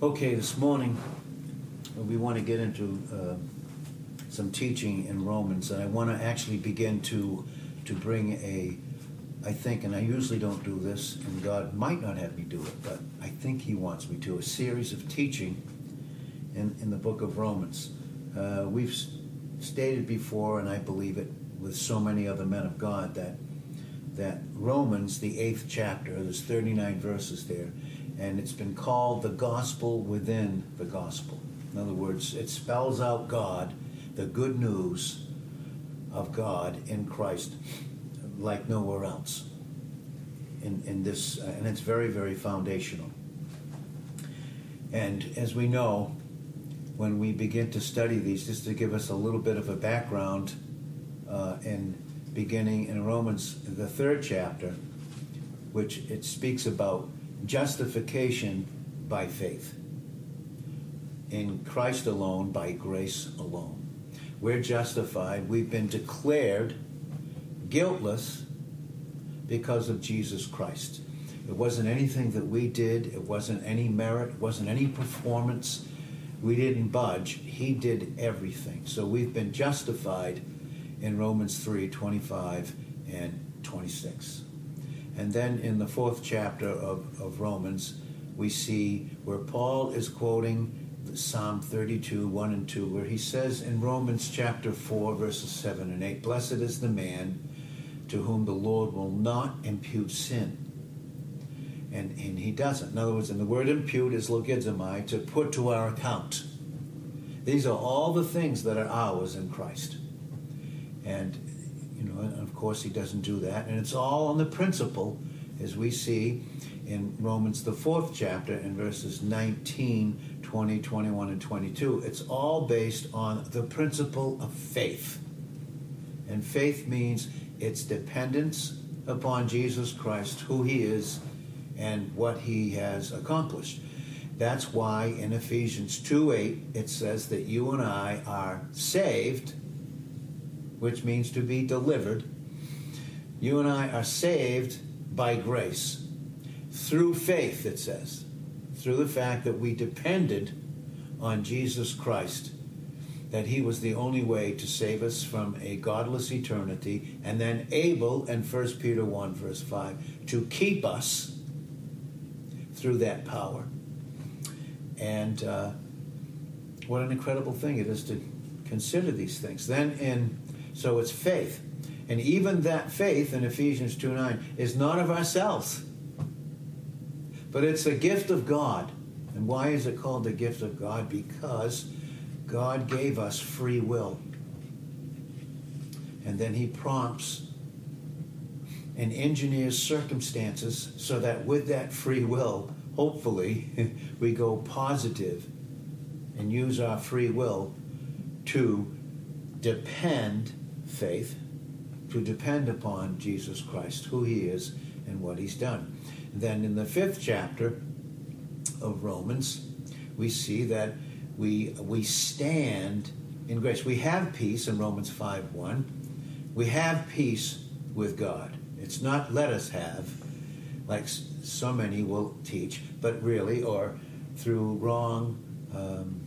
Okay, this morning we want to get into uh, some teaching in Romans, and I want to actually begin to to bring a, I think, and I usually don't do this, and God might not have me do it, but I think He wants me to, a series of teaching in, in the book of Romans. Uh, we've stated before, and I believe it with so many other men of God, that that Romans, the eighth chapter, there's 39 verses there, and it's been called the gospel within the gospel. In other words, it spells out God, the good news of God in Christ, like nowhere else. In, in this, uh, and it's very, very foundational. And as we know, when we begin to study these, just to give us a little bit of a background, uh, in beginning in Romans, the third chapter, which it speaks about justification by faith. In Christ alone, by grace alone. We're justified, we've been declared guiltless because of Jesus Christ. It wasn't anything that we did, it wasn't any merit, it wasn't any performance. We didn't budge. He did everything. So we've been justified in Romans 3 25 and 26. And then in the fourth chapter of, of Romans, we see where Paul is quoting Psalm 32, 1 and 2, where he says in Romans chapter 4, verses 7 and 8, Blessed is the man to whom the Lord will not impute sin. And, and he doesn't. In other words, and the word impute is logizomai, to put to our account. These are all the things that are ours in Christ. And, you know, course he doesn't do that. And it's all on the principle, as we see in Romans, the fourth chapter, in verses 19, 20, 21, and 22. It's all based on the principle of faith. And faith means its dependence upon Jesus Christ, who he is, and what he has accomplished. That's why in Ephesians 2 8 it says that you and I are saved which means to be delivered, you and I are saved by grace through faith, it says, through the fact that we depended on Jesus Christ, that he was the only way to save us from a godless eternity, and then able, in 1 Peter 1, verse 5, to keep us through that power. And uh, what an incredible thing it is to consider these things. Then in so it's faith. And even that faith in Ephesians 2 9 is not of ourselves, but it's a gift of God. And why is it called the gift of God? Because God gave us free will. And then He prompts and engineers circumstances so that with that free will, hopefully, we go positive and use our free will to depend faith to depend upon Jesus Christ, who he is and what he's done. Then in the fifth chapter of Romans, we see that we, we stand in grace. We have peace in Romans 5 1. We have peace with God. It's not let us have, like so many will teach, but really, or through wrong um,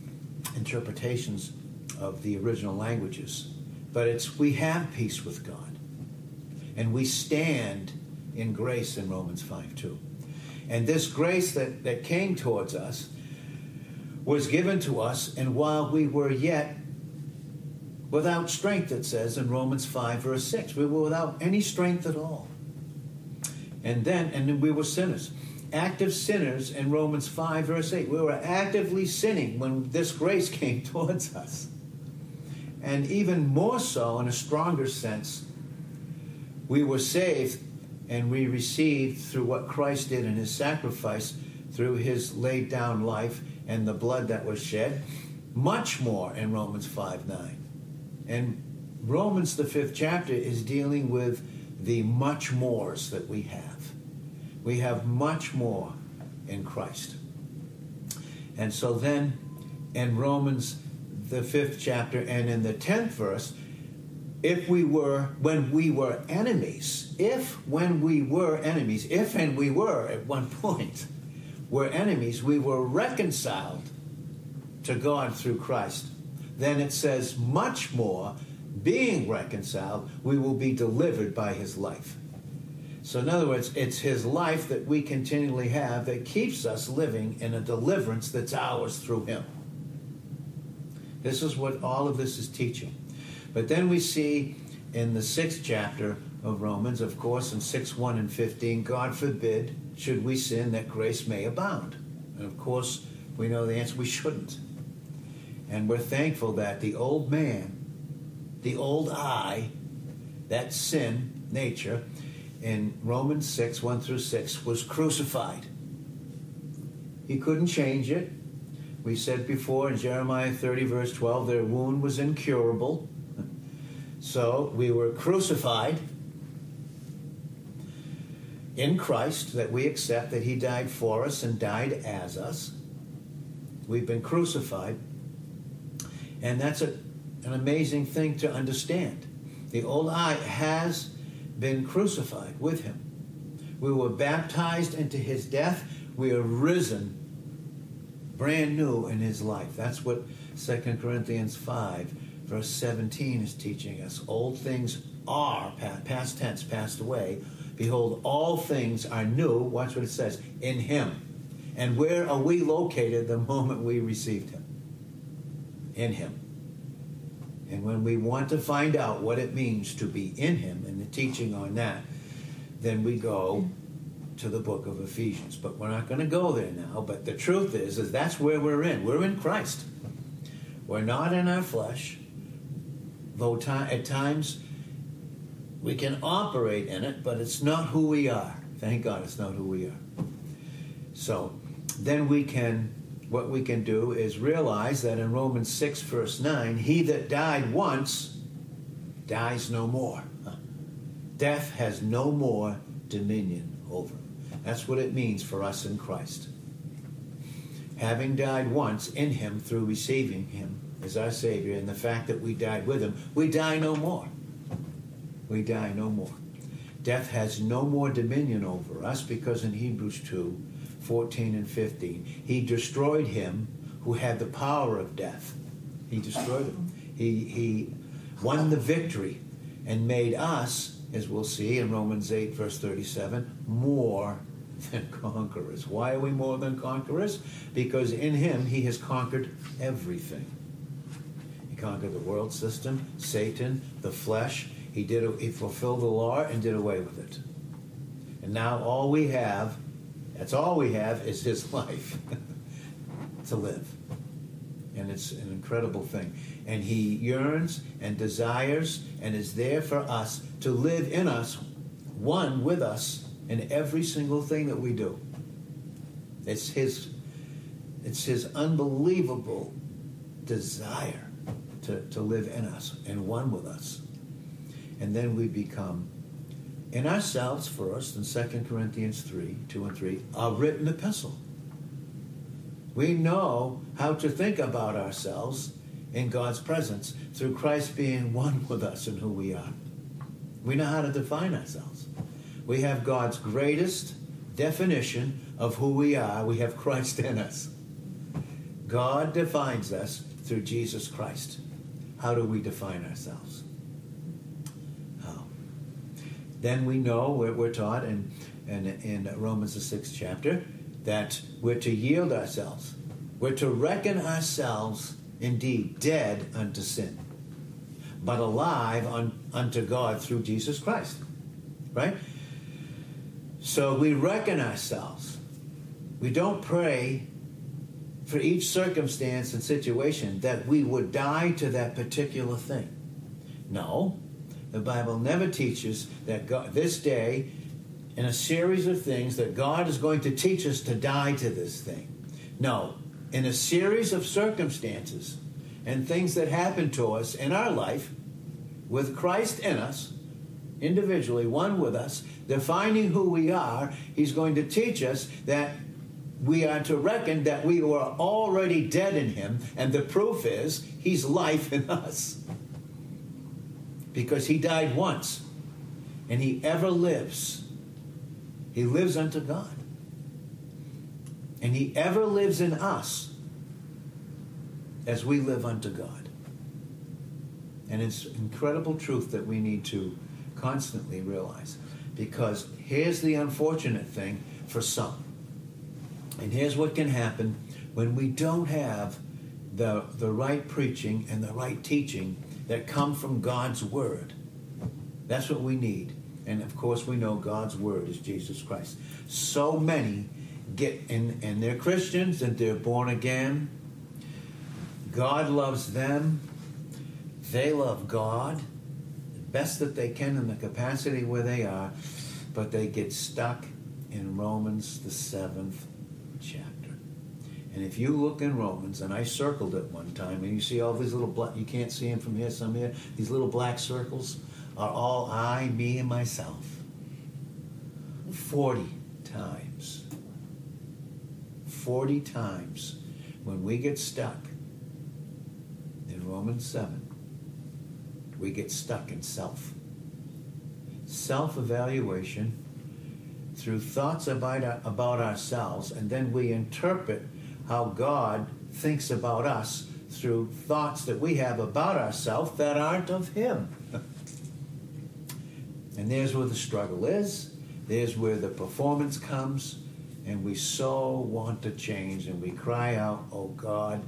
interpretations of the original languages. But it's we have peace with God. And we stand in grace in Romans 5 2. And this grace that, that came towards us was given to us, and while we were yet without strength, it says in Romans 5, verse 6, we were without any strength at all. And then, and then we were sinners. Active sinners in Romans 5, verse 8. We were actively sinning when this grace came towards us and even more so, in a stronger sense, we were saved and we received through what Christ did in his sacrifice, through his laid down life and the blood that was shed, much more in Romans 5 9. And Romans, the fifth chapter, is dealing with the much mores that we have. We have much more in Christ. And so then in Romans the fifth chapter and in the tenth verse, if we were, when we were enemies, if when we were enemies, if and we were at one point, were enemies, we were reconciled to God through Christ. Then it says, much more, being reconciled, we will be delivered by his life. So, in other words, it's his life that we continually have that keeps us living in a deliverance that's ours through him. This is what all of this is teaching. But then we see in the sixth chapter of Romans, of course, in 6 1 and 15, God forbid should we sin that grace may abound. And of course, we know the answer we shouldn't. And we're thankful that the old man, the old I, that sin nature, in Romans 6 1 through 6, was crucified. He couldn't change it. We said before in Jeremiah 30, verse 12, their wound was incurable. So we were crucified in Christ, that we accept that He died for us and died as us. We've been crucified. And that's a, an amazing thing to understand. The old I has been crucified with Him. We were baptized into His death. We are risen brand new in His life. That's what 2 Corinthians 5 verse 17 is teaching us. Old things are, past tense, passed away. Behold, all things are new. Watch what it says in Him. And where are we located the moment we received Him? In Him. And when we want to find out what it means to be in Him and the teaching on that, then we go to the book of Ephesians. But we're not going to go there now. But the truth is, is that's where we're in. We're in Christ. We're not in our flesh though at times we can operate in it, but it's not who we are. Thank God it's not who we are. So then we can, what we can do is realize that in Romans 6, verse 9, he that died once dies no more. Death has no more dominion over him. That's what it means for us in Christ. Having died once in him through receiving him as our Savior and the fact that we died with Him, we die no more. We die no more. Death has no more dominion over us because in Hebrews 2 14 and 15, He destroyed him who had the power of death. He destroyed him. He, he won the victory and made us, as we'll see in Romans 8, verse 37, more than conquerors. Why are we more than conquerors? Because in Him He has conquered everything conquered the world system, Satan, the flesh. He did. He fulfilled the law and did away with it. And now all we have, that's all we have, is His life to live. And it's an incredible thing. And He yearns and desires and is there for us to live in us, one with us in every single thing that we do. It's His. It's His unbelievable desire to, to live in us and one with us. And then we become, in ourselves first, in 2 Corinthians 3, 2 and 3, a written epistle. We know how to think about ourselves in God's presence through Christ being one with us and who we are. We know how to define ourselves. We have God's greatest definition of who we are. We have Christ in us. God defines us through Jesus Christ. How do we define ourselves? How? Then we know, we're, we're taught in, in, in Romans, the sixth chapter, that we're to yield ourselves. We're to reckon ourselves indeed dead unto sin, but alive un, unto God through Jesus Christ. Right? So we reckon ourselves. We don't pray for each circumstance and situation that we would die to that particular thing. No, the Bible never teaches that God, this day, in a series of things, that God is going to teach us to die to this thing. No, in a series of circumstances and things that happen to us in our life, with Christ in us, individually, one with us, defining who we are, He's going to teach us that we are to reckon that we were already dead in him, and the proof is he's life in us. Because he died once, and he ever lives. He lives unto God. And He ever lives in us as we live unto God. And it's incredible truth that we need to constantly realize. Because here's the unfortunate thing for some. And here's what can happen when we don't have the, the right preaching and the right teaching that come from God's Word. That's what we need. And of course, we know God's Word is Jesus Christ. So many get in, and they're Christians and they're born again. God loves them. They love God the best that they can in the capacity where they are, but they get stuck in Romans, the seventh. And if you look in Romans, and I circled it one time, and you see all these little black, you can't see them from here, some here, these little black circles are all I, me, and myself. 40 times. 40 times when we get stuck in Romans 7, we get stuck in self. Self evaluation through thoughts about, about ourselves, and then we interpret how God thinks about us through thoughts that we have about ourselves that aren't of Him. and there's where the struggle is, there's where the performance comes, and we so want to change, and we cry out, Oh God,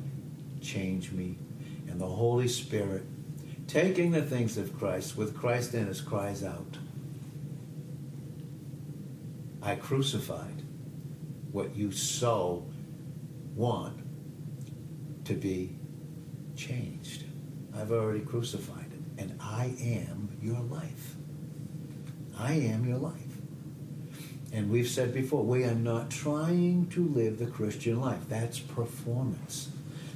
change me. And the Holy Spirit, taking the things of Christ with Christ in us, cries out, I crucified what you so want to be changed. I've already crucified it, and I am your life. I am your life. And we've said before, we are not trying to live the Christian life. That's performance.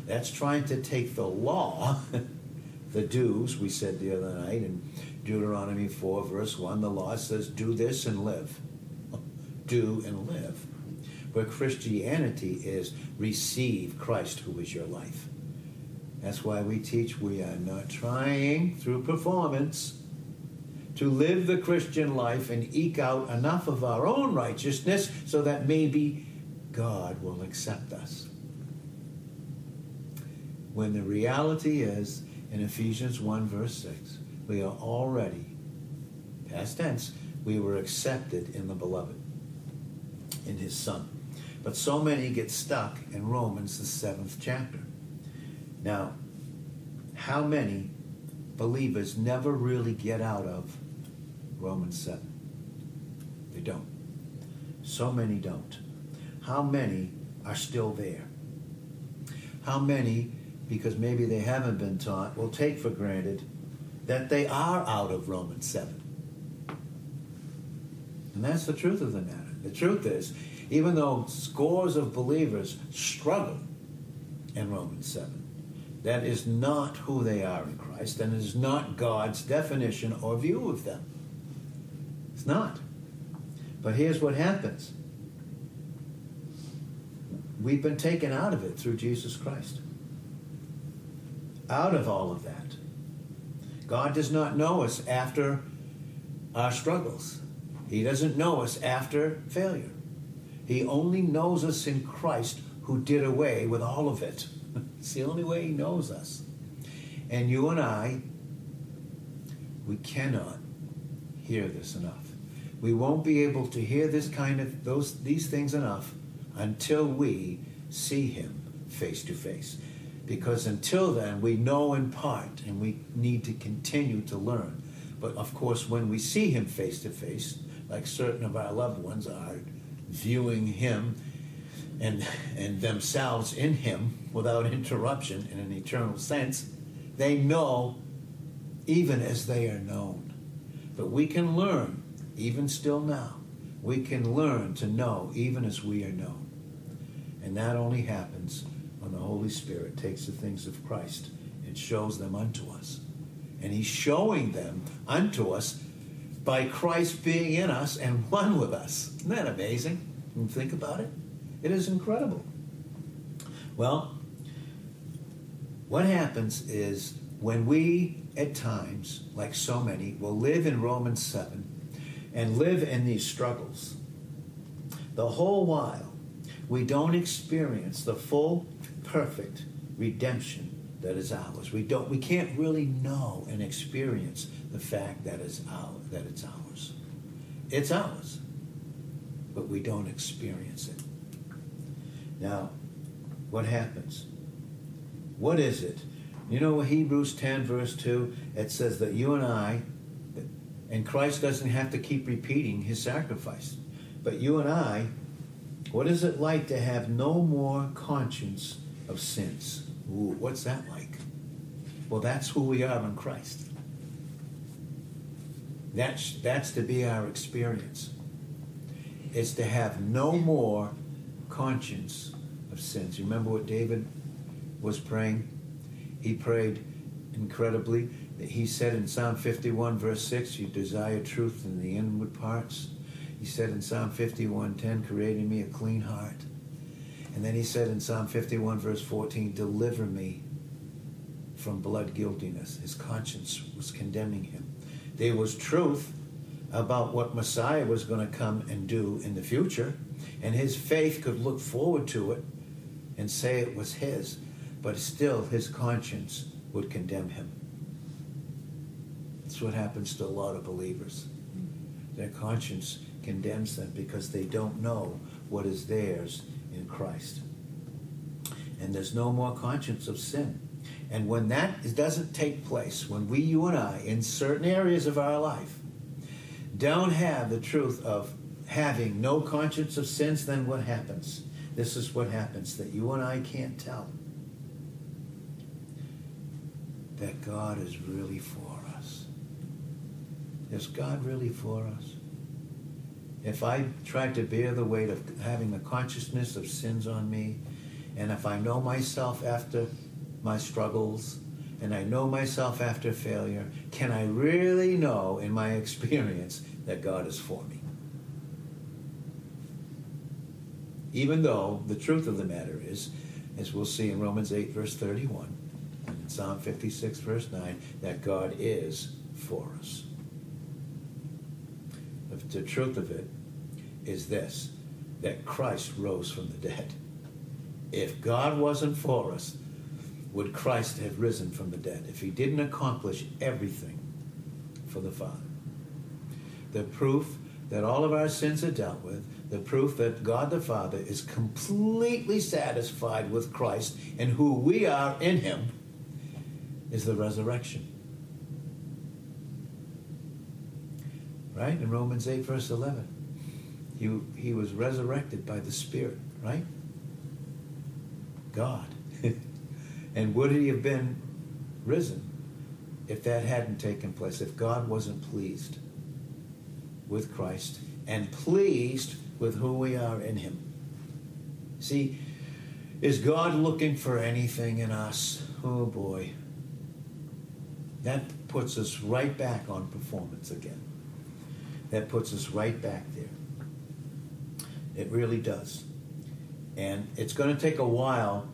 That's trying to take the law, the dues, we said the other night in Deuteronomy 4, verse 1, the law says, do this and live. Do and live. But Christianity is receive Christ who is your life. That's why we teach we are not trying through performance to live the Christian life and eke out enough of our own righteousness so that maybe God will accept us. When the reality is, in Ephesians 1, verse 6, we are already, past tense, we were accepted in the beloved, in his Son. But so many get stuck in Romans, the seventh chapter. Now, how many believers never really get out of Romans 7? They don't. So many don't. How many are still there? How many, because maybe they haven't been taught, will take for granted that they are out of Romans 7? And that's the truth of the matter. The truth is, even though scores of believers struggle in Romans 7, that is not who they are in Christ and is not God's definition or view of them. It's not. But here's what happens we've been taken out of it through Jesus Christ. Out of all of that. God does not know us after our struggles. He doesn't know us after failure. He only knows us in Christ who did away with all of it. it's the only way he knows us. And you and I, we cannot hear this enough. We won't be able to hear this kind of those these things enough until we see him face to face. Because until then, we know in part and we need to continue to learn. But of course, when we see him face to face, like certain of our loved ones are viewing him and, and themselves in him without interruption in an eternal sense, they know even as they are known. But we can learn, even still now, we can learn to know even as we are known. And that only happens when the Holy Spirit takes the things of Christ and shows them unto us. And He's showing them unto us by Christ being in us and one with us. Isn't that amazing? Think about it, it is incredible. Well, what happens is when we, at times, like so many, will live in Romans 7 and live in these struggles, the whole while we don't experience the full, perfect redemption that is ours. We don't we can't really know and experience the fact that is our that it's ours. It's ours. But we don't experience it. Now, what happens? What is it? You know Hebrews 10 verse 2, it says that you and I and Christ doesn't have to keep repeating his sacrifice. But you and I, what is it like to have no more conscience of sins? Ooh, what's that like? Well, that's who we are in Christ. That's, that's to be our experience. It's to have no more conscience of sins. You remember what David was praying? He prayed incredibly. He said in Psalm 51, verse 6, You desire truth in the inward parts. He said in Psalm 51:10, creating me a clean heart. And then he said in Psalm 51, verse 14, deliver me from blood guiltiness. His conscience was condemning him. There was truth about what Messiah was going to come and do in the future, and his faith could look forward to it and say it was his, but still his conscience would condemn him. That's what happens to a lot of believers. Their conscience condemns them because they don't know what is theirs in Christ. And there's no more conscience of sin. And when that doesn't take place, when we, you and I, in certain areas of our life, don't have the truth of having no conscience of sins, then what happens? This is what happens that you and I can't tell that God is really for us. Is God really for us? If I try to bear the weight of having the consciousness of sins on me, and if I know myself after my struggles, and I know myself after failure, can I really know in my experience that God is for me? Even though the truth of the matter is, as we'll see in Romans 8, verse 31, and in Psalm 56, verse 9, that God is for us. The truth of it is this that Christ rose from the dead. If God wasn't for us, would Christ have risen from the dead if he didn't accomplish everything for the Father? The proof that all of our sins are dealt with, the proof that God the Father is completely satisfied with Christ and who we are in him, is the resurrection. Right? In Romans 8, verse 11. He, he was resurrected by the Spirit, right? God. and would he have been risen if that hadn't taken place, if God wasn't pleased with Christ and pleased with who we are in him? See, is God looking for anything in us? Oh boy. That puts us right back on performance again. That puts us right back there. It really does. And it's going to take a while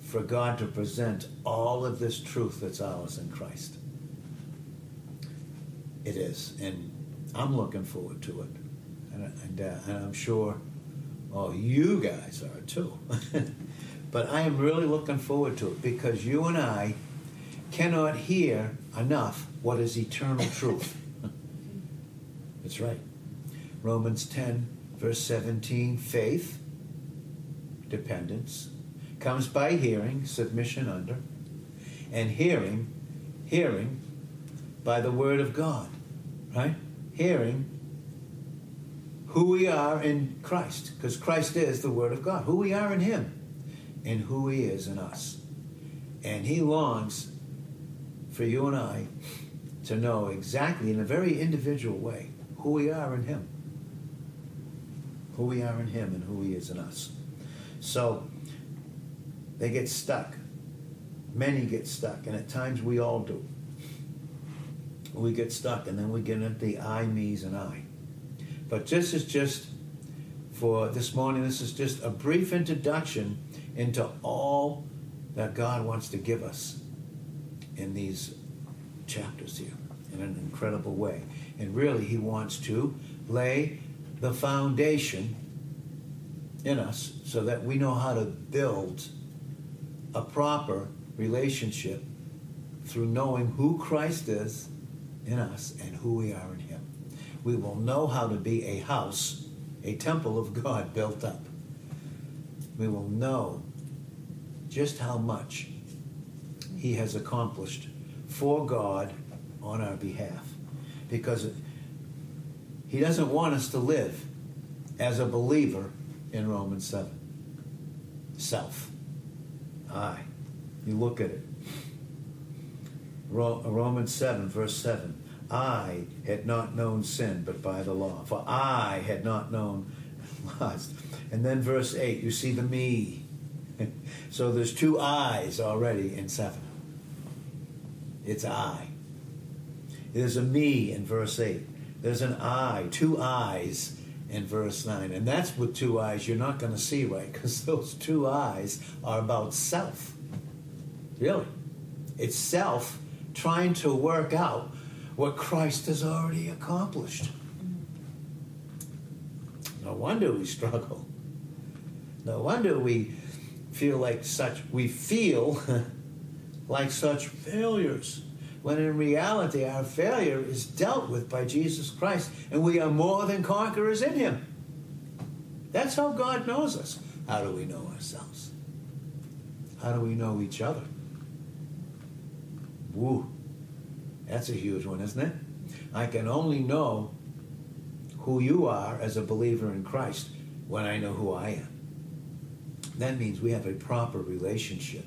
for God to present all of this truth that's ours in Christ. It is. And I'm looking forward to it. And, and, uh, and I'm sure, oh, you guys are too. but I am really looking forward to it because you and I cannot hear enough what is eternal truth. That's right. Romans 10 Verse 17 faith, dependence, comes by hearing, submission under, and hearing, hearing by the word of God, right? Hearing who we are in Christ, because Christ is the word of God, who we are in Him, and who He is in us. And He longs for you and I to know exactly, in a very individual way, who we are in Him who we are in Him and who He is in us. So they get stuck. Many get stuck, and at times we all do. We get stuck, and then we get into the I, me's, and I. But this is just for this morning, this is just a brief introduction into all that God wants to give us in these chapters here in an incredible way. And really, He wants to lay the foundation in us so that we know how to build a proper relationship through knowing who Christ is in us and who we are in Him. We will know how to be a house, a temple of God built up. We will know just how much He has accomplished for God on our behalf. Because He doesn't want us to live as a believer in Romans 7. Self. I. You look at it. Romans 7, verse 7. I had not known sin but by the law, for I had not known lust. And then verse 8, you see the me. so there's two I's already in 7. It's I. There's a me in verse 8. There's an I, two eyes in verse 9. And that's with two eyes you're not going to see right because those two eyes are about self. Really. It's self trying to work out what Christ has already accomplished. No wonder we struggle. No wonder we feel like such we feel like such failures when in reality our failure is dealt with by Jesus Christ and we are more than conquerors in him. That's how God knows us. How do we know ourselves? How do we know each other? Woo. That's a huge one, isn't it? I can only know who you are as a believer in Christ when I know who I am. That means we have a proper relationship.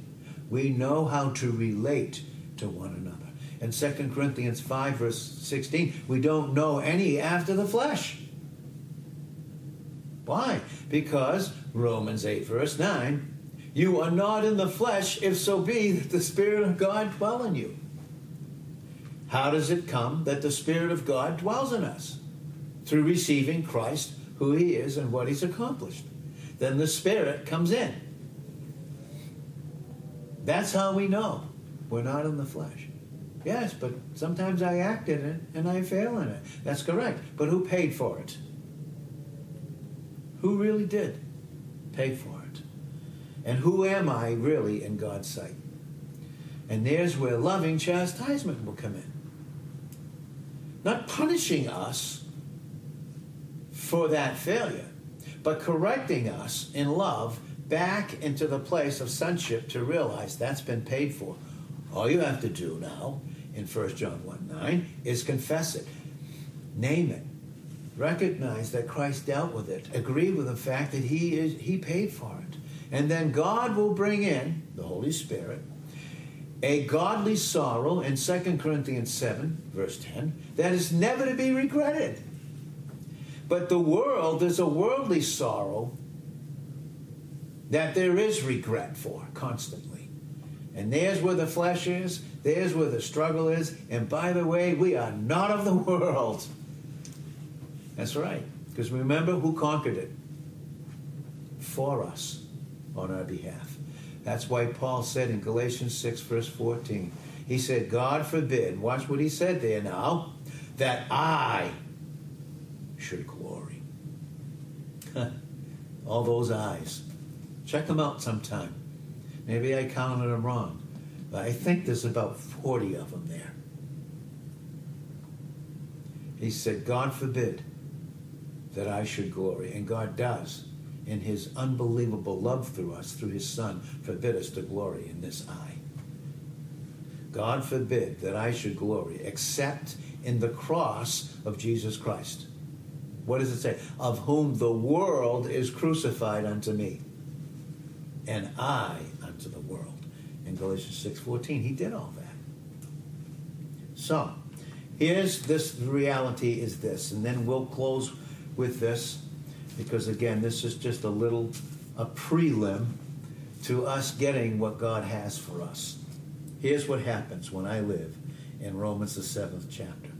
We know how to relate to one another. In 2 Corinthians 5, verse 16, we don't know any after the flesh. Why? Because Romans 8, verse 9, you are not in the flesh, if so be that the Spirit of God dwell in you. How does it come that the Spirit of God dwells in us? Through receiving Christ, who He is, and what He's accomplished. Then the Spirit comes in. That's how we know we're not in the flesh. Yes, but sometimes I act in it and I fail in it. That's correct. But who paid for it? Who really did pay for it? And who am I really in God's sight? And there's where loving chastisement will come in not punishing us for that failure, but correcting us in love back into the place of sonship to realize that's been paid for. All you have to do now in 1 John 1 9 is confess it, name it, recognize that Christ dealt with it, agree with the fact that He is He paid for it. And then God will bring in the Holy Spirit a godly sorrow in 2 Corinthians 7, verse 10, that is never to be regretted. But the world, there's a worldly sorrow that there is regret for constantly. And there's where the flesh is, there's where the struggle is. And by the way, we are not of the world. That's right. Because remember who conquered it? For us, on our behalf. That's why Paul said in Galatians 6, verse 14, he said, God forbid, watch what he said there now, that I should glory. All those eyes. Check them out sometime. Maybe I counted them wrong, but I think there's about 40 of them there. He said, God forbid that I should glory. And God does in his unbelievable love through us, through his Son, forbid us to glory in this eye. God forbid that I should glory except in the cross of Jesus Christ. What does it say? Of whom the world is crucified unto me, and I unto the world. In Galatians 6:14, he did all that. So, here's this reality is this, and then we'll close with this because again, this is just a little a prelim to us getting what God has for us. Here's what happens when I live in Romans the seventh chapter.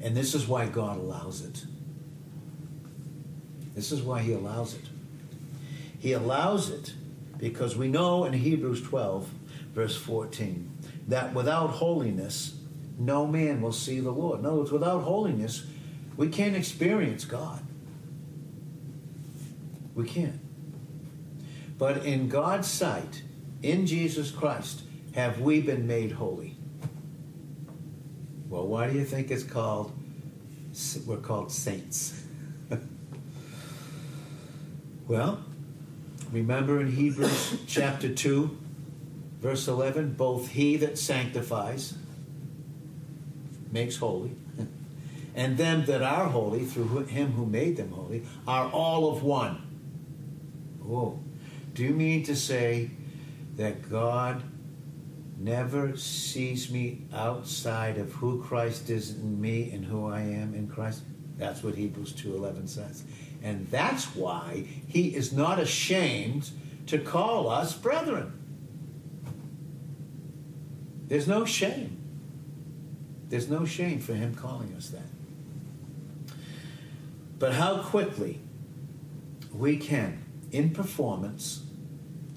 And this is why God allows it. This is why he allows it. He allows it because we know in Hebrews 12, verse 14, that without holiness, no man will see the Lord. In other words, without holiness, we can't experience God. We can't. But in God's sight, in Jesus Christ, have we been made holy? Well, why do you think it's called, we're called saints? well, remember in Hebrews chapter 2, verse 11, both he that sanctifies makes holy, and them that are holy through him who made them holy are all of one. Oh, do you mean to say that God never sees me outside of who Christ is in me and who I am in Christ? That's what Hebrews 2:11 says. And that's why he is not ashamed to call us brethren. There's no shame. There's no shame for him calling us that. But how quickly we can, in performance,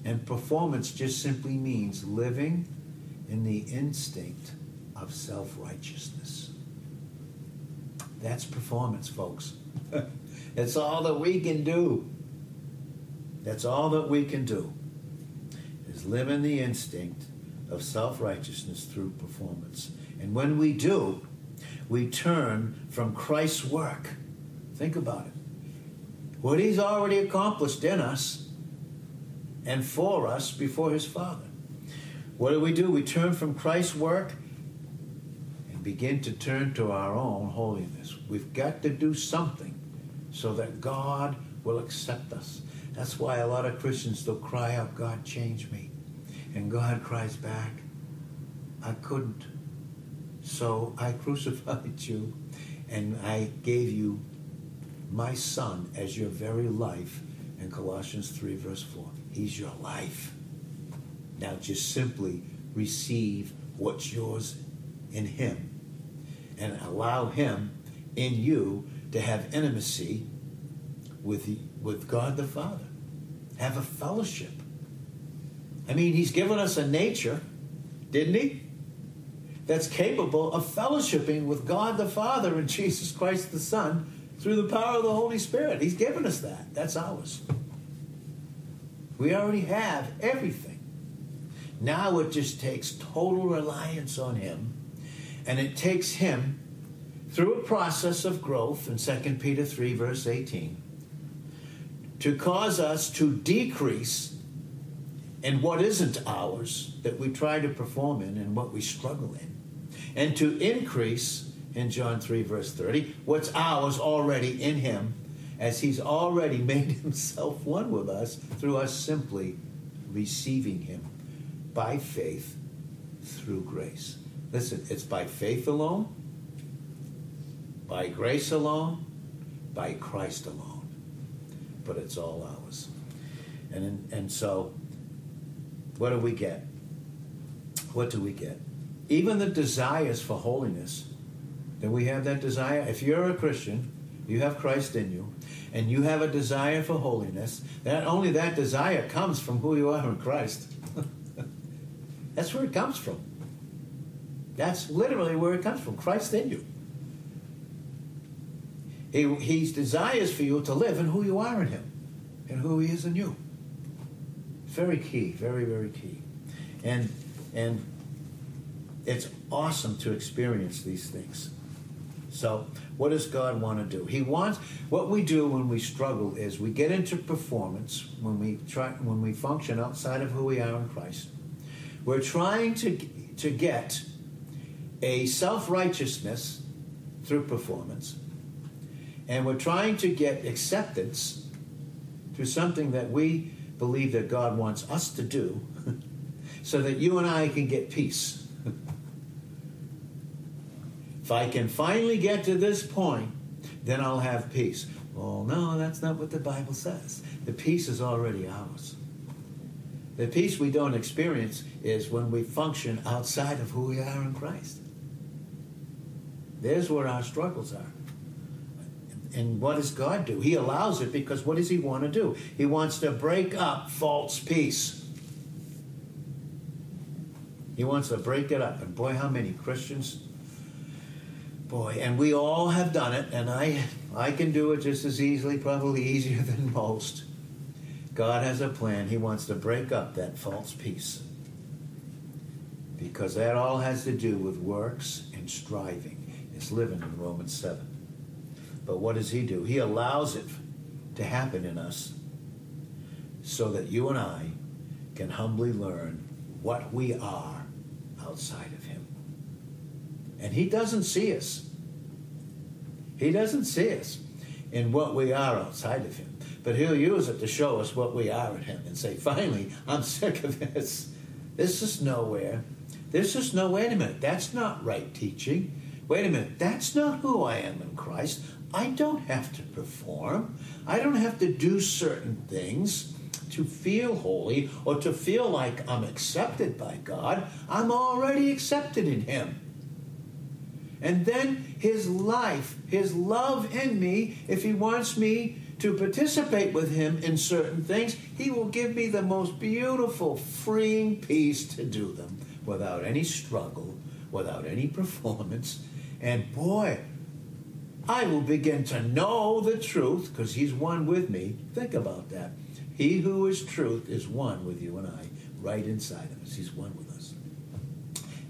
and performance just simply means living in the instinct of self righteousness. That's performance, folks. That's all that we can do. That's all that we can do is live in the instinct of self righteousness through performance. And when we do, we turn from Christ's work. Think about it. What he's already accomplished in us and for us before his Father. What do we do? We turn from Christ's work and begin to turn to our own holiness. We've got to do something so that God will accept us. That's why a lot of Christians still cry out, God, change me. And God cries back, I couldn't. So I crucified you and I gave you my son as your very life in Colossians 3, verse 4. He's your life. Now just simply receive what's yours in him and allow him in you to have intimacy with, with God the Father. Have a fellowship. I mean, he's given us a nature, didn't he? that's capable of fellowshipping with God the Father and Jesus Christ the Son through the power of the Holy Spirit. He's given us that. That's ours. We already have everything. Now it just takes total reliance on Him, and it takes Him through a process of growth in 2 Peter 3, verse 18, to cause us to decrease in what isn't ours that we try to perform in and what we struggle in and to increase, in John 3, verse 30, what's ours already in him, as he's already made himself one with us through us simply receiving him by faith through grace. Listen, it's by faith alone, by grace alone, by Christ alone. But it's all ours. And, and so, what do we get? What do we get? even the desires for holiness, that we have that desire. If you're a Christian, you have Christ in you, and you have a desire for holiness, that only that desire comes from who you are in Christ. That's where it comes from. That's literally where it comes from. Christ in you. He, he desires for you to live in who you are in Him and who He is in you. Very key, very, very key. And and it's awesome to experience these things. So, what does God want to do? He wants what we do when we struggle is we get into performance when we try when we function outside of who we are in Christ. We're trying to to get a self-righteousness through performance. And we're trying to get acceptance through something that we believe that God wants us to do so that you and I can get peace. If I can finally get to this point, then I'll have peace. Well, no, that's not what the Bible says. The peace is already ours. The peace we don't experience is when we function outside of who we are in Christ. There's where our struggles are. And what does God do? He allows it because what does He want to do? He wants to break up false peace. He wants to break it up. And boy, how many Christians Boy, and we all have done it, and I, I can do it just as easily, probably easier than most. God has a plan. He wants to break up that false peace. Because that all has to do with works and striving. It's living in Romans 7. But what does He do? He allows it to happen in us so that you and I can humbly learn what we are outside of Him. And He doesn't see us. He doesn't see us in what we are outside of Him. But he'll use it to show us what we are in him and say, finally, I'm sick of this. This is nowhere. This is no, wait a minute, that's not right teaching. Wait a minute, that's not who I am in Christ. I don't have to perform. I don't have to do certain things to feel holy or to feel like I'm accepted by God. I'm already accepted in Him. And then His life, His love in me, if He wants me to participate with Him in certain things, He will give me the most beautiful, freeing peace to do them without any struggle, without any performance. And boy, I will begin to know the truth because He's one with me. Think about that. He who is truth is one with you and I, right inside of us. He's one with us.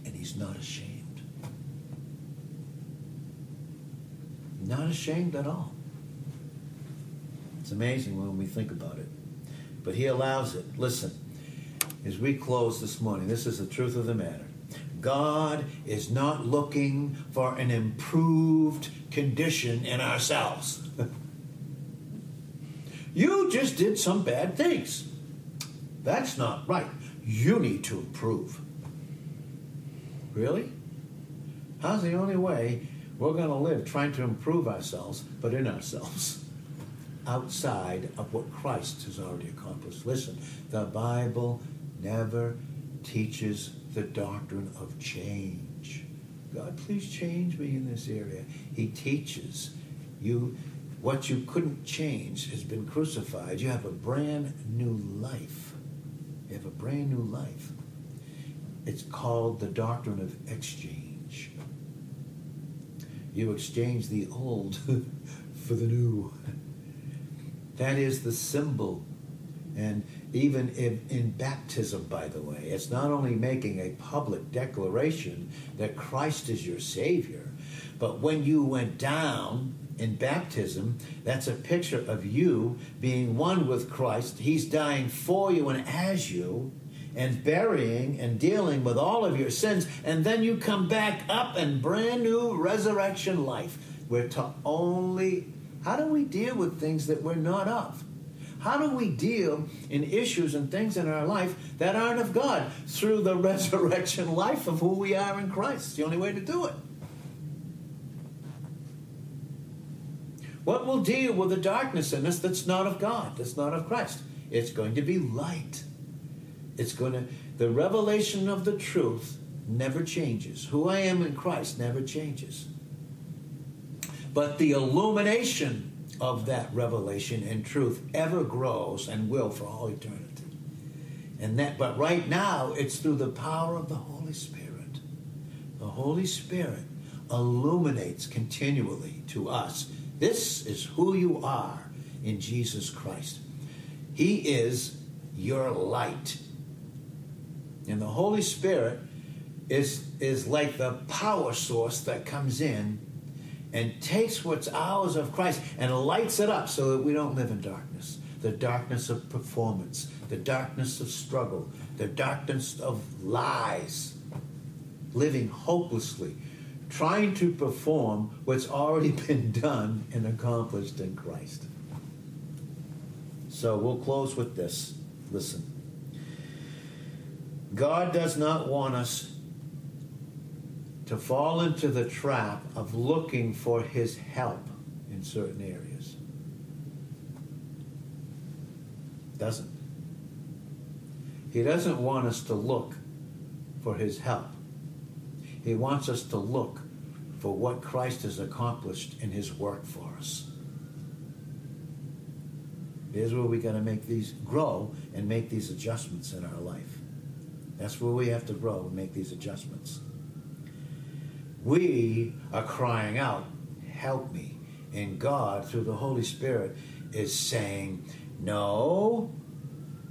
And He's not ashamed. Not ashamed at all. It's amazing when we think about it. But he allows it. Listen, as we close this morning, this is the truth of the matter. God is not looking for an improved condition in ourselves. you just did some bad things. That's not right. You need to improve. Really? How's the only way we're going to live trying to improve ourselves, but in ourselves? outside of what Christ has already accomplished. Listen, the Bible never teaches the doctrine of change. God, please change me in this area. He teaches you what you couldn't change has been crucified. You have a brand new life. You have a brand new life. It's called the doctrine of exchange. You exchange the old for the new. That is the symbol. And even in, in, baptism, by the way, it's not only making a public declaration that Christ is your Savior, but when you went down in baptism, that's a picture of you being one with Christ. He's dying for you and as you, and burying and dealing with all of your sins, and then you come back up in brand new resurrection life. We're to only how do we deal with things that we're not of? How do we deal in issues and things in our life that aren't of God? Through the resurrection life of who we are in Christ. It's the only way to do it. What will deal with the darkness in us that's not of God, that's not of Christ? It's going to be light. It's going to, the revelation of the truth never changes. Who I am in Christ never changes but the illumination of that revelation and truth ever grows and will for all eternity. And that but right now it's through the power of the Holy Spirit. The Holy Spirit illuminates continually to us. This is who you are in Jesus Christ. He is your light. And the Holy Spirit is, is like the power source that comes in and takes what's ours of Christ and lights it up so that we don't live in darkness. The darkness of performance, the darkness of struggle, the darkness of lies, living hopelessly, trying to perform what's already been done and accomplished in Christ. So we'll close with this. Listen. God does not want us to fall into the trap of looking for his help in certain areas. Doesn't. He doesn't want us to look for his help. He wants us to look for what Christ has accomplished in his work for us. Here's where we got to make these grow and make these adjustments in our life. That's where we have to grow and make these adjustments. We are crying out, Help me. And God, through the Holy Spirit, is saying, No,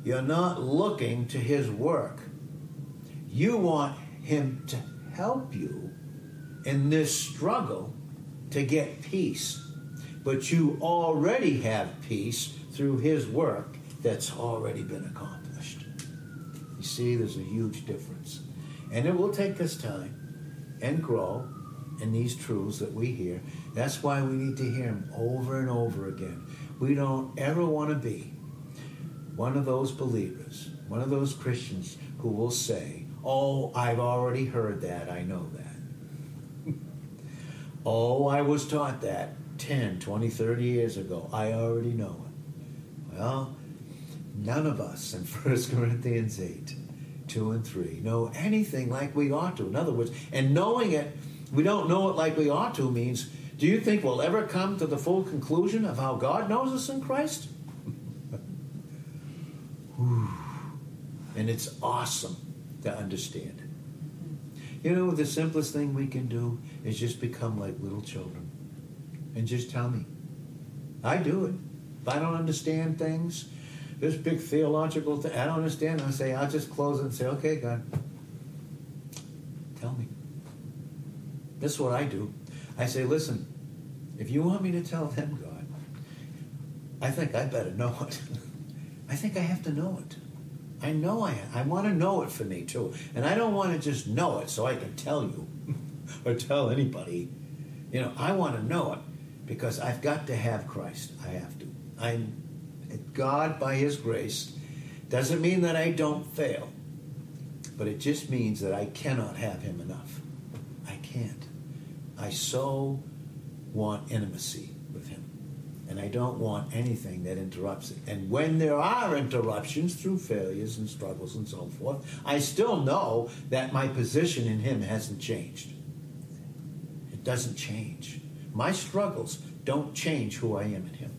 You're not looking to his work. You want him to help you in this struggle to get peace. But you already have peace through his work that's already been accomplished. You see, there's a huge difference. And it will take us time and grow in these truths that we hear. That's why we need to hear them over and over again. We don't ever want to be one of those believers, one of those Christians who will say, Oh, I've already heard that. I know that. oh, I was taught that 10, 20, 30 years ago. I already know it. Well, none of us in 1 Corinthians 8, 2 and 3 know anything like we ought to. In other words, and knowing it, we don't know it like we ought to means do you think we'll ever come to the full conclusion of how God knows us in Christ? and it's awesome to understand. You know, the simplest thing we can do is just become like little children and just tell me. I do it. If I don't understand things, this big theological thing, I don't understand, I say, I'll just close it and say, okay, God, tell me. This is what I do. I say, listen, if you want me to tell them, God, I think I better know it. I think I have to know it. I know I I want to know it for me too. And I don't want to just know it so I can tell you or tell anybody. You know, I want to know it because I've got to have Christ. I have to. I'm God by his grace doesn't mean that I don't fail. But it just means that I cannot have him enough. I can't. I so want intimacy with Him. And I don't want anything that interrupts it. And when there are interruptions through failures and struggles and so forth, I still know that my position in Him hasn't changed. It doesn't change. My struggles don't change who I am in Him.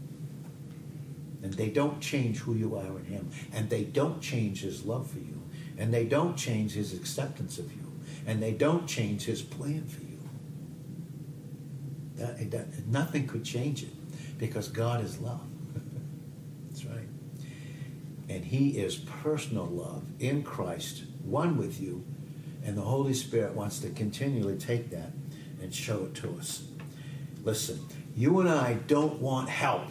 And they don't change who you are in Him. And they don't change His love for you. And they don't change His acceptance of you. And they don't change His plan for you. That, that, nothing could change it because God is love. That's right. And He is personal love in Christ, one with you, and the Holy Spirit wants to continually take that and show it to us. Listen, you and I don't want help.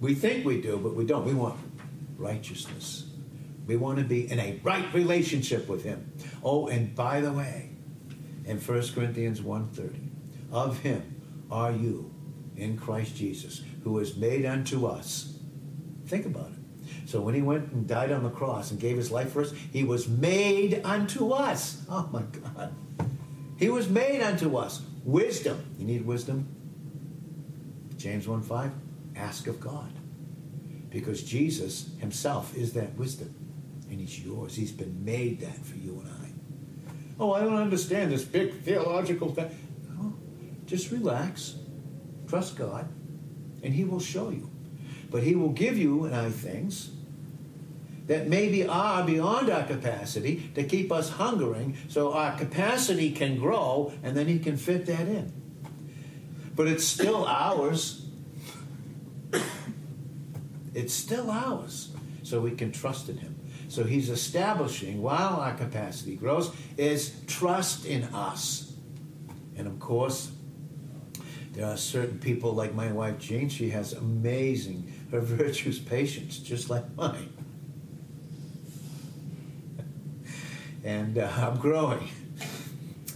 We think we do, but we don't. We want righteousness. We want to be in a right relationship with Him. Oh, and by the way, in 1 Corinthians 1.30, of him are you in Christ Jesus, who is made unto us. Think about it. So when he went and died on the cross and gave his life for us, he was made unto us. Oh my God. He was made unto us. Wisdom. You need wisdom? James 1 5. Ask of God. Because Jesus himself is that wisdom. And he's yours. He's been made that for you and I. Oh, I don't understand this big theological thing. Just relax, trust God, and He will show you. But He will give you and I things that maybe are ah, beyond our capacity to keep us hungering so our capacity can grow and then He can fit that in. But it's still ours. It's still ours. So we can trust in Him. So He's establishing, while our capacity grows, is trust in us. And of course, there are certain people like my wife Jane, she has amazing, her virtues, patience, just like mine. and uh, I'm growing.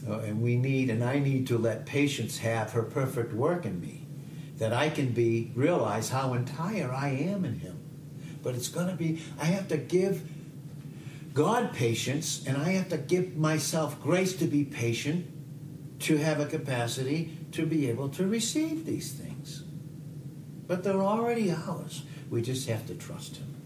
Uh, and we need, and I need to let patience have her perfect work in me, that I can be, realize how entire I am in Him. But it's going to be, I have to give God patience, and I have to give myself grace to be patient, to have a capacity to be able to receive these things. But they're already ours. We just have to trust Him.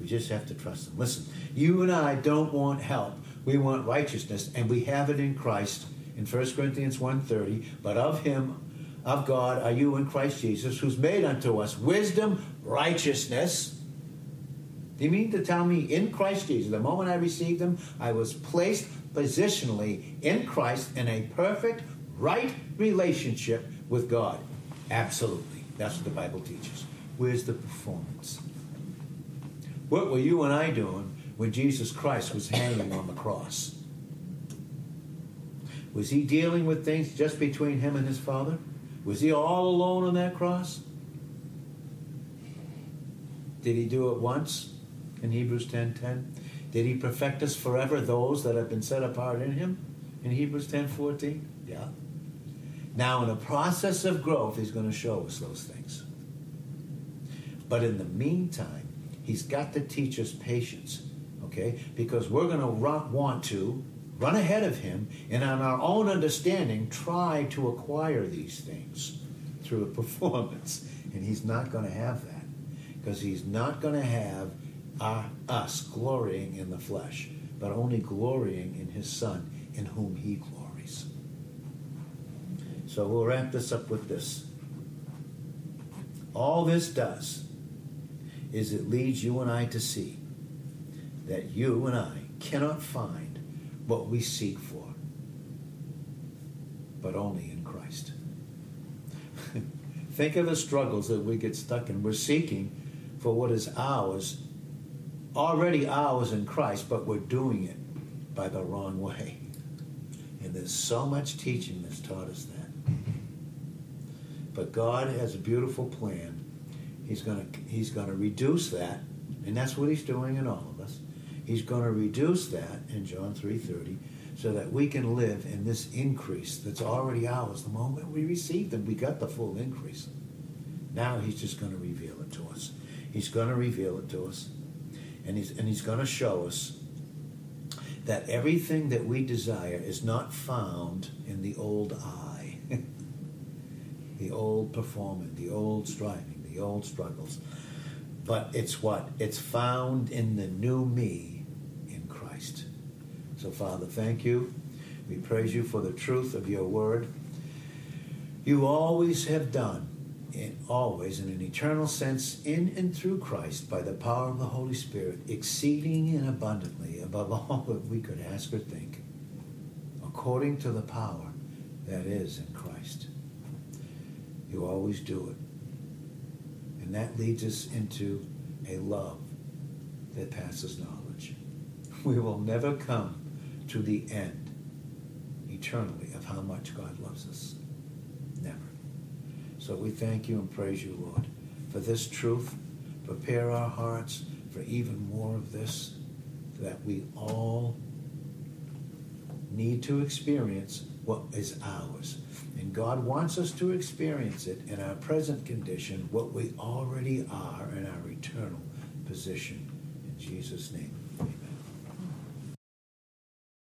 We just have to trust Him. Listen, you and I don't want help. We want righteousness, and we have it in Christ in 1 Corinthians 1.30. But of Him, of God, are you in Christ Jesus, who's made unto us wisdom, righteousness. Do you mean to tell me in Christ Jesus, the moment I received Him, I was placed positionally in Christ in a perfect, right relationship with God. Absolutely. That's what the Bible teaches. Where's the performance? What were you and I doing when Jesus Christ was hanging on the cross? Was he dealing with things just between him and his Father? Was he all alone on that cross? Did he do it once in Hebrews 10:10? 10, 10? Did he perfect us forever those that have been set apart in him in Hebrews 10:14? Yeah. Now in a process of growth he's going to show us those things. But in the meantime, he's got to teach us patience, okay? Because we're going to want to run ahead of him and on our own understanding try to acquire these things through a performance. And he's not going to have that because he's not going to have our, us glorying in the flesh, but only glorying in his Son, in whom he glories. So we'll wrap this up with this. All this does is it leads you and I to see that you and I cannot find what we seek for, but only in Christ. Think of the struggles that we get stuck in. We're seeking for what is ours, already ours in Christ, but we're doing it by the wrong way. And there's so much teaching that's taught us that. But God has a beautiful plan. He's going to he's going to reduce that, and that's what he's doing in all. He's going to reduce that in John 3:30 so that we can live in this increase that's already ours. The moment we received them, we got the full increase. Now he's just going to reveal it to us. He's going to reveal it to us. And he's, and he's going to show us that everything that we desire is not found in the old I, the old performing, the old striving, the old struggles. But it's what? It's found in the new me. So, Father, thank you. We praise you for the truth of your word. You always have done in, always in an eternal sense in and through Christ by the power of the Holy Spirit, exceeding and abundantly above all that we could ask or think, according to the power that is in Christ. You always do it. And that leads us into a love that passes knowledge. We will never come to the end eternally of how much God loves us. Never. So we thank you and praise you, Lord, for this truth. Prepare our hearts for even more of this that we all need to experience what is ours. And God wants us to experience it in our present condition, what we already are in our eternal position. In Jesus' name.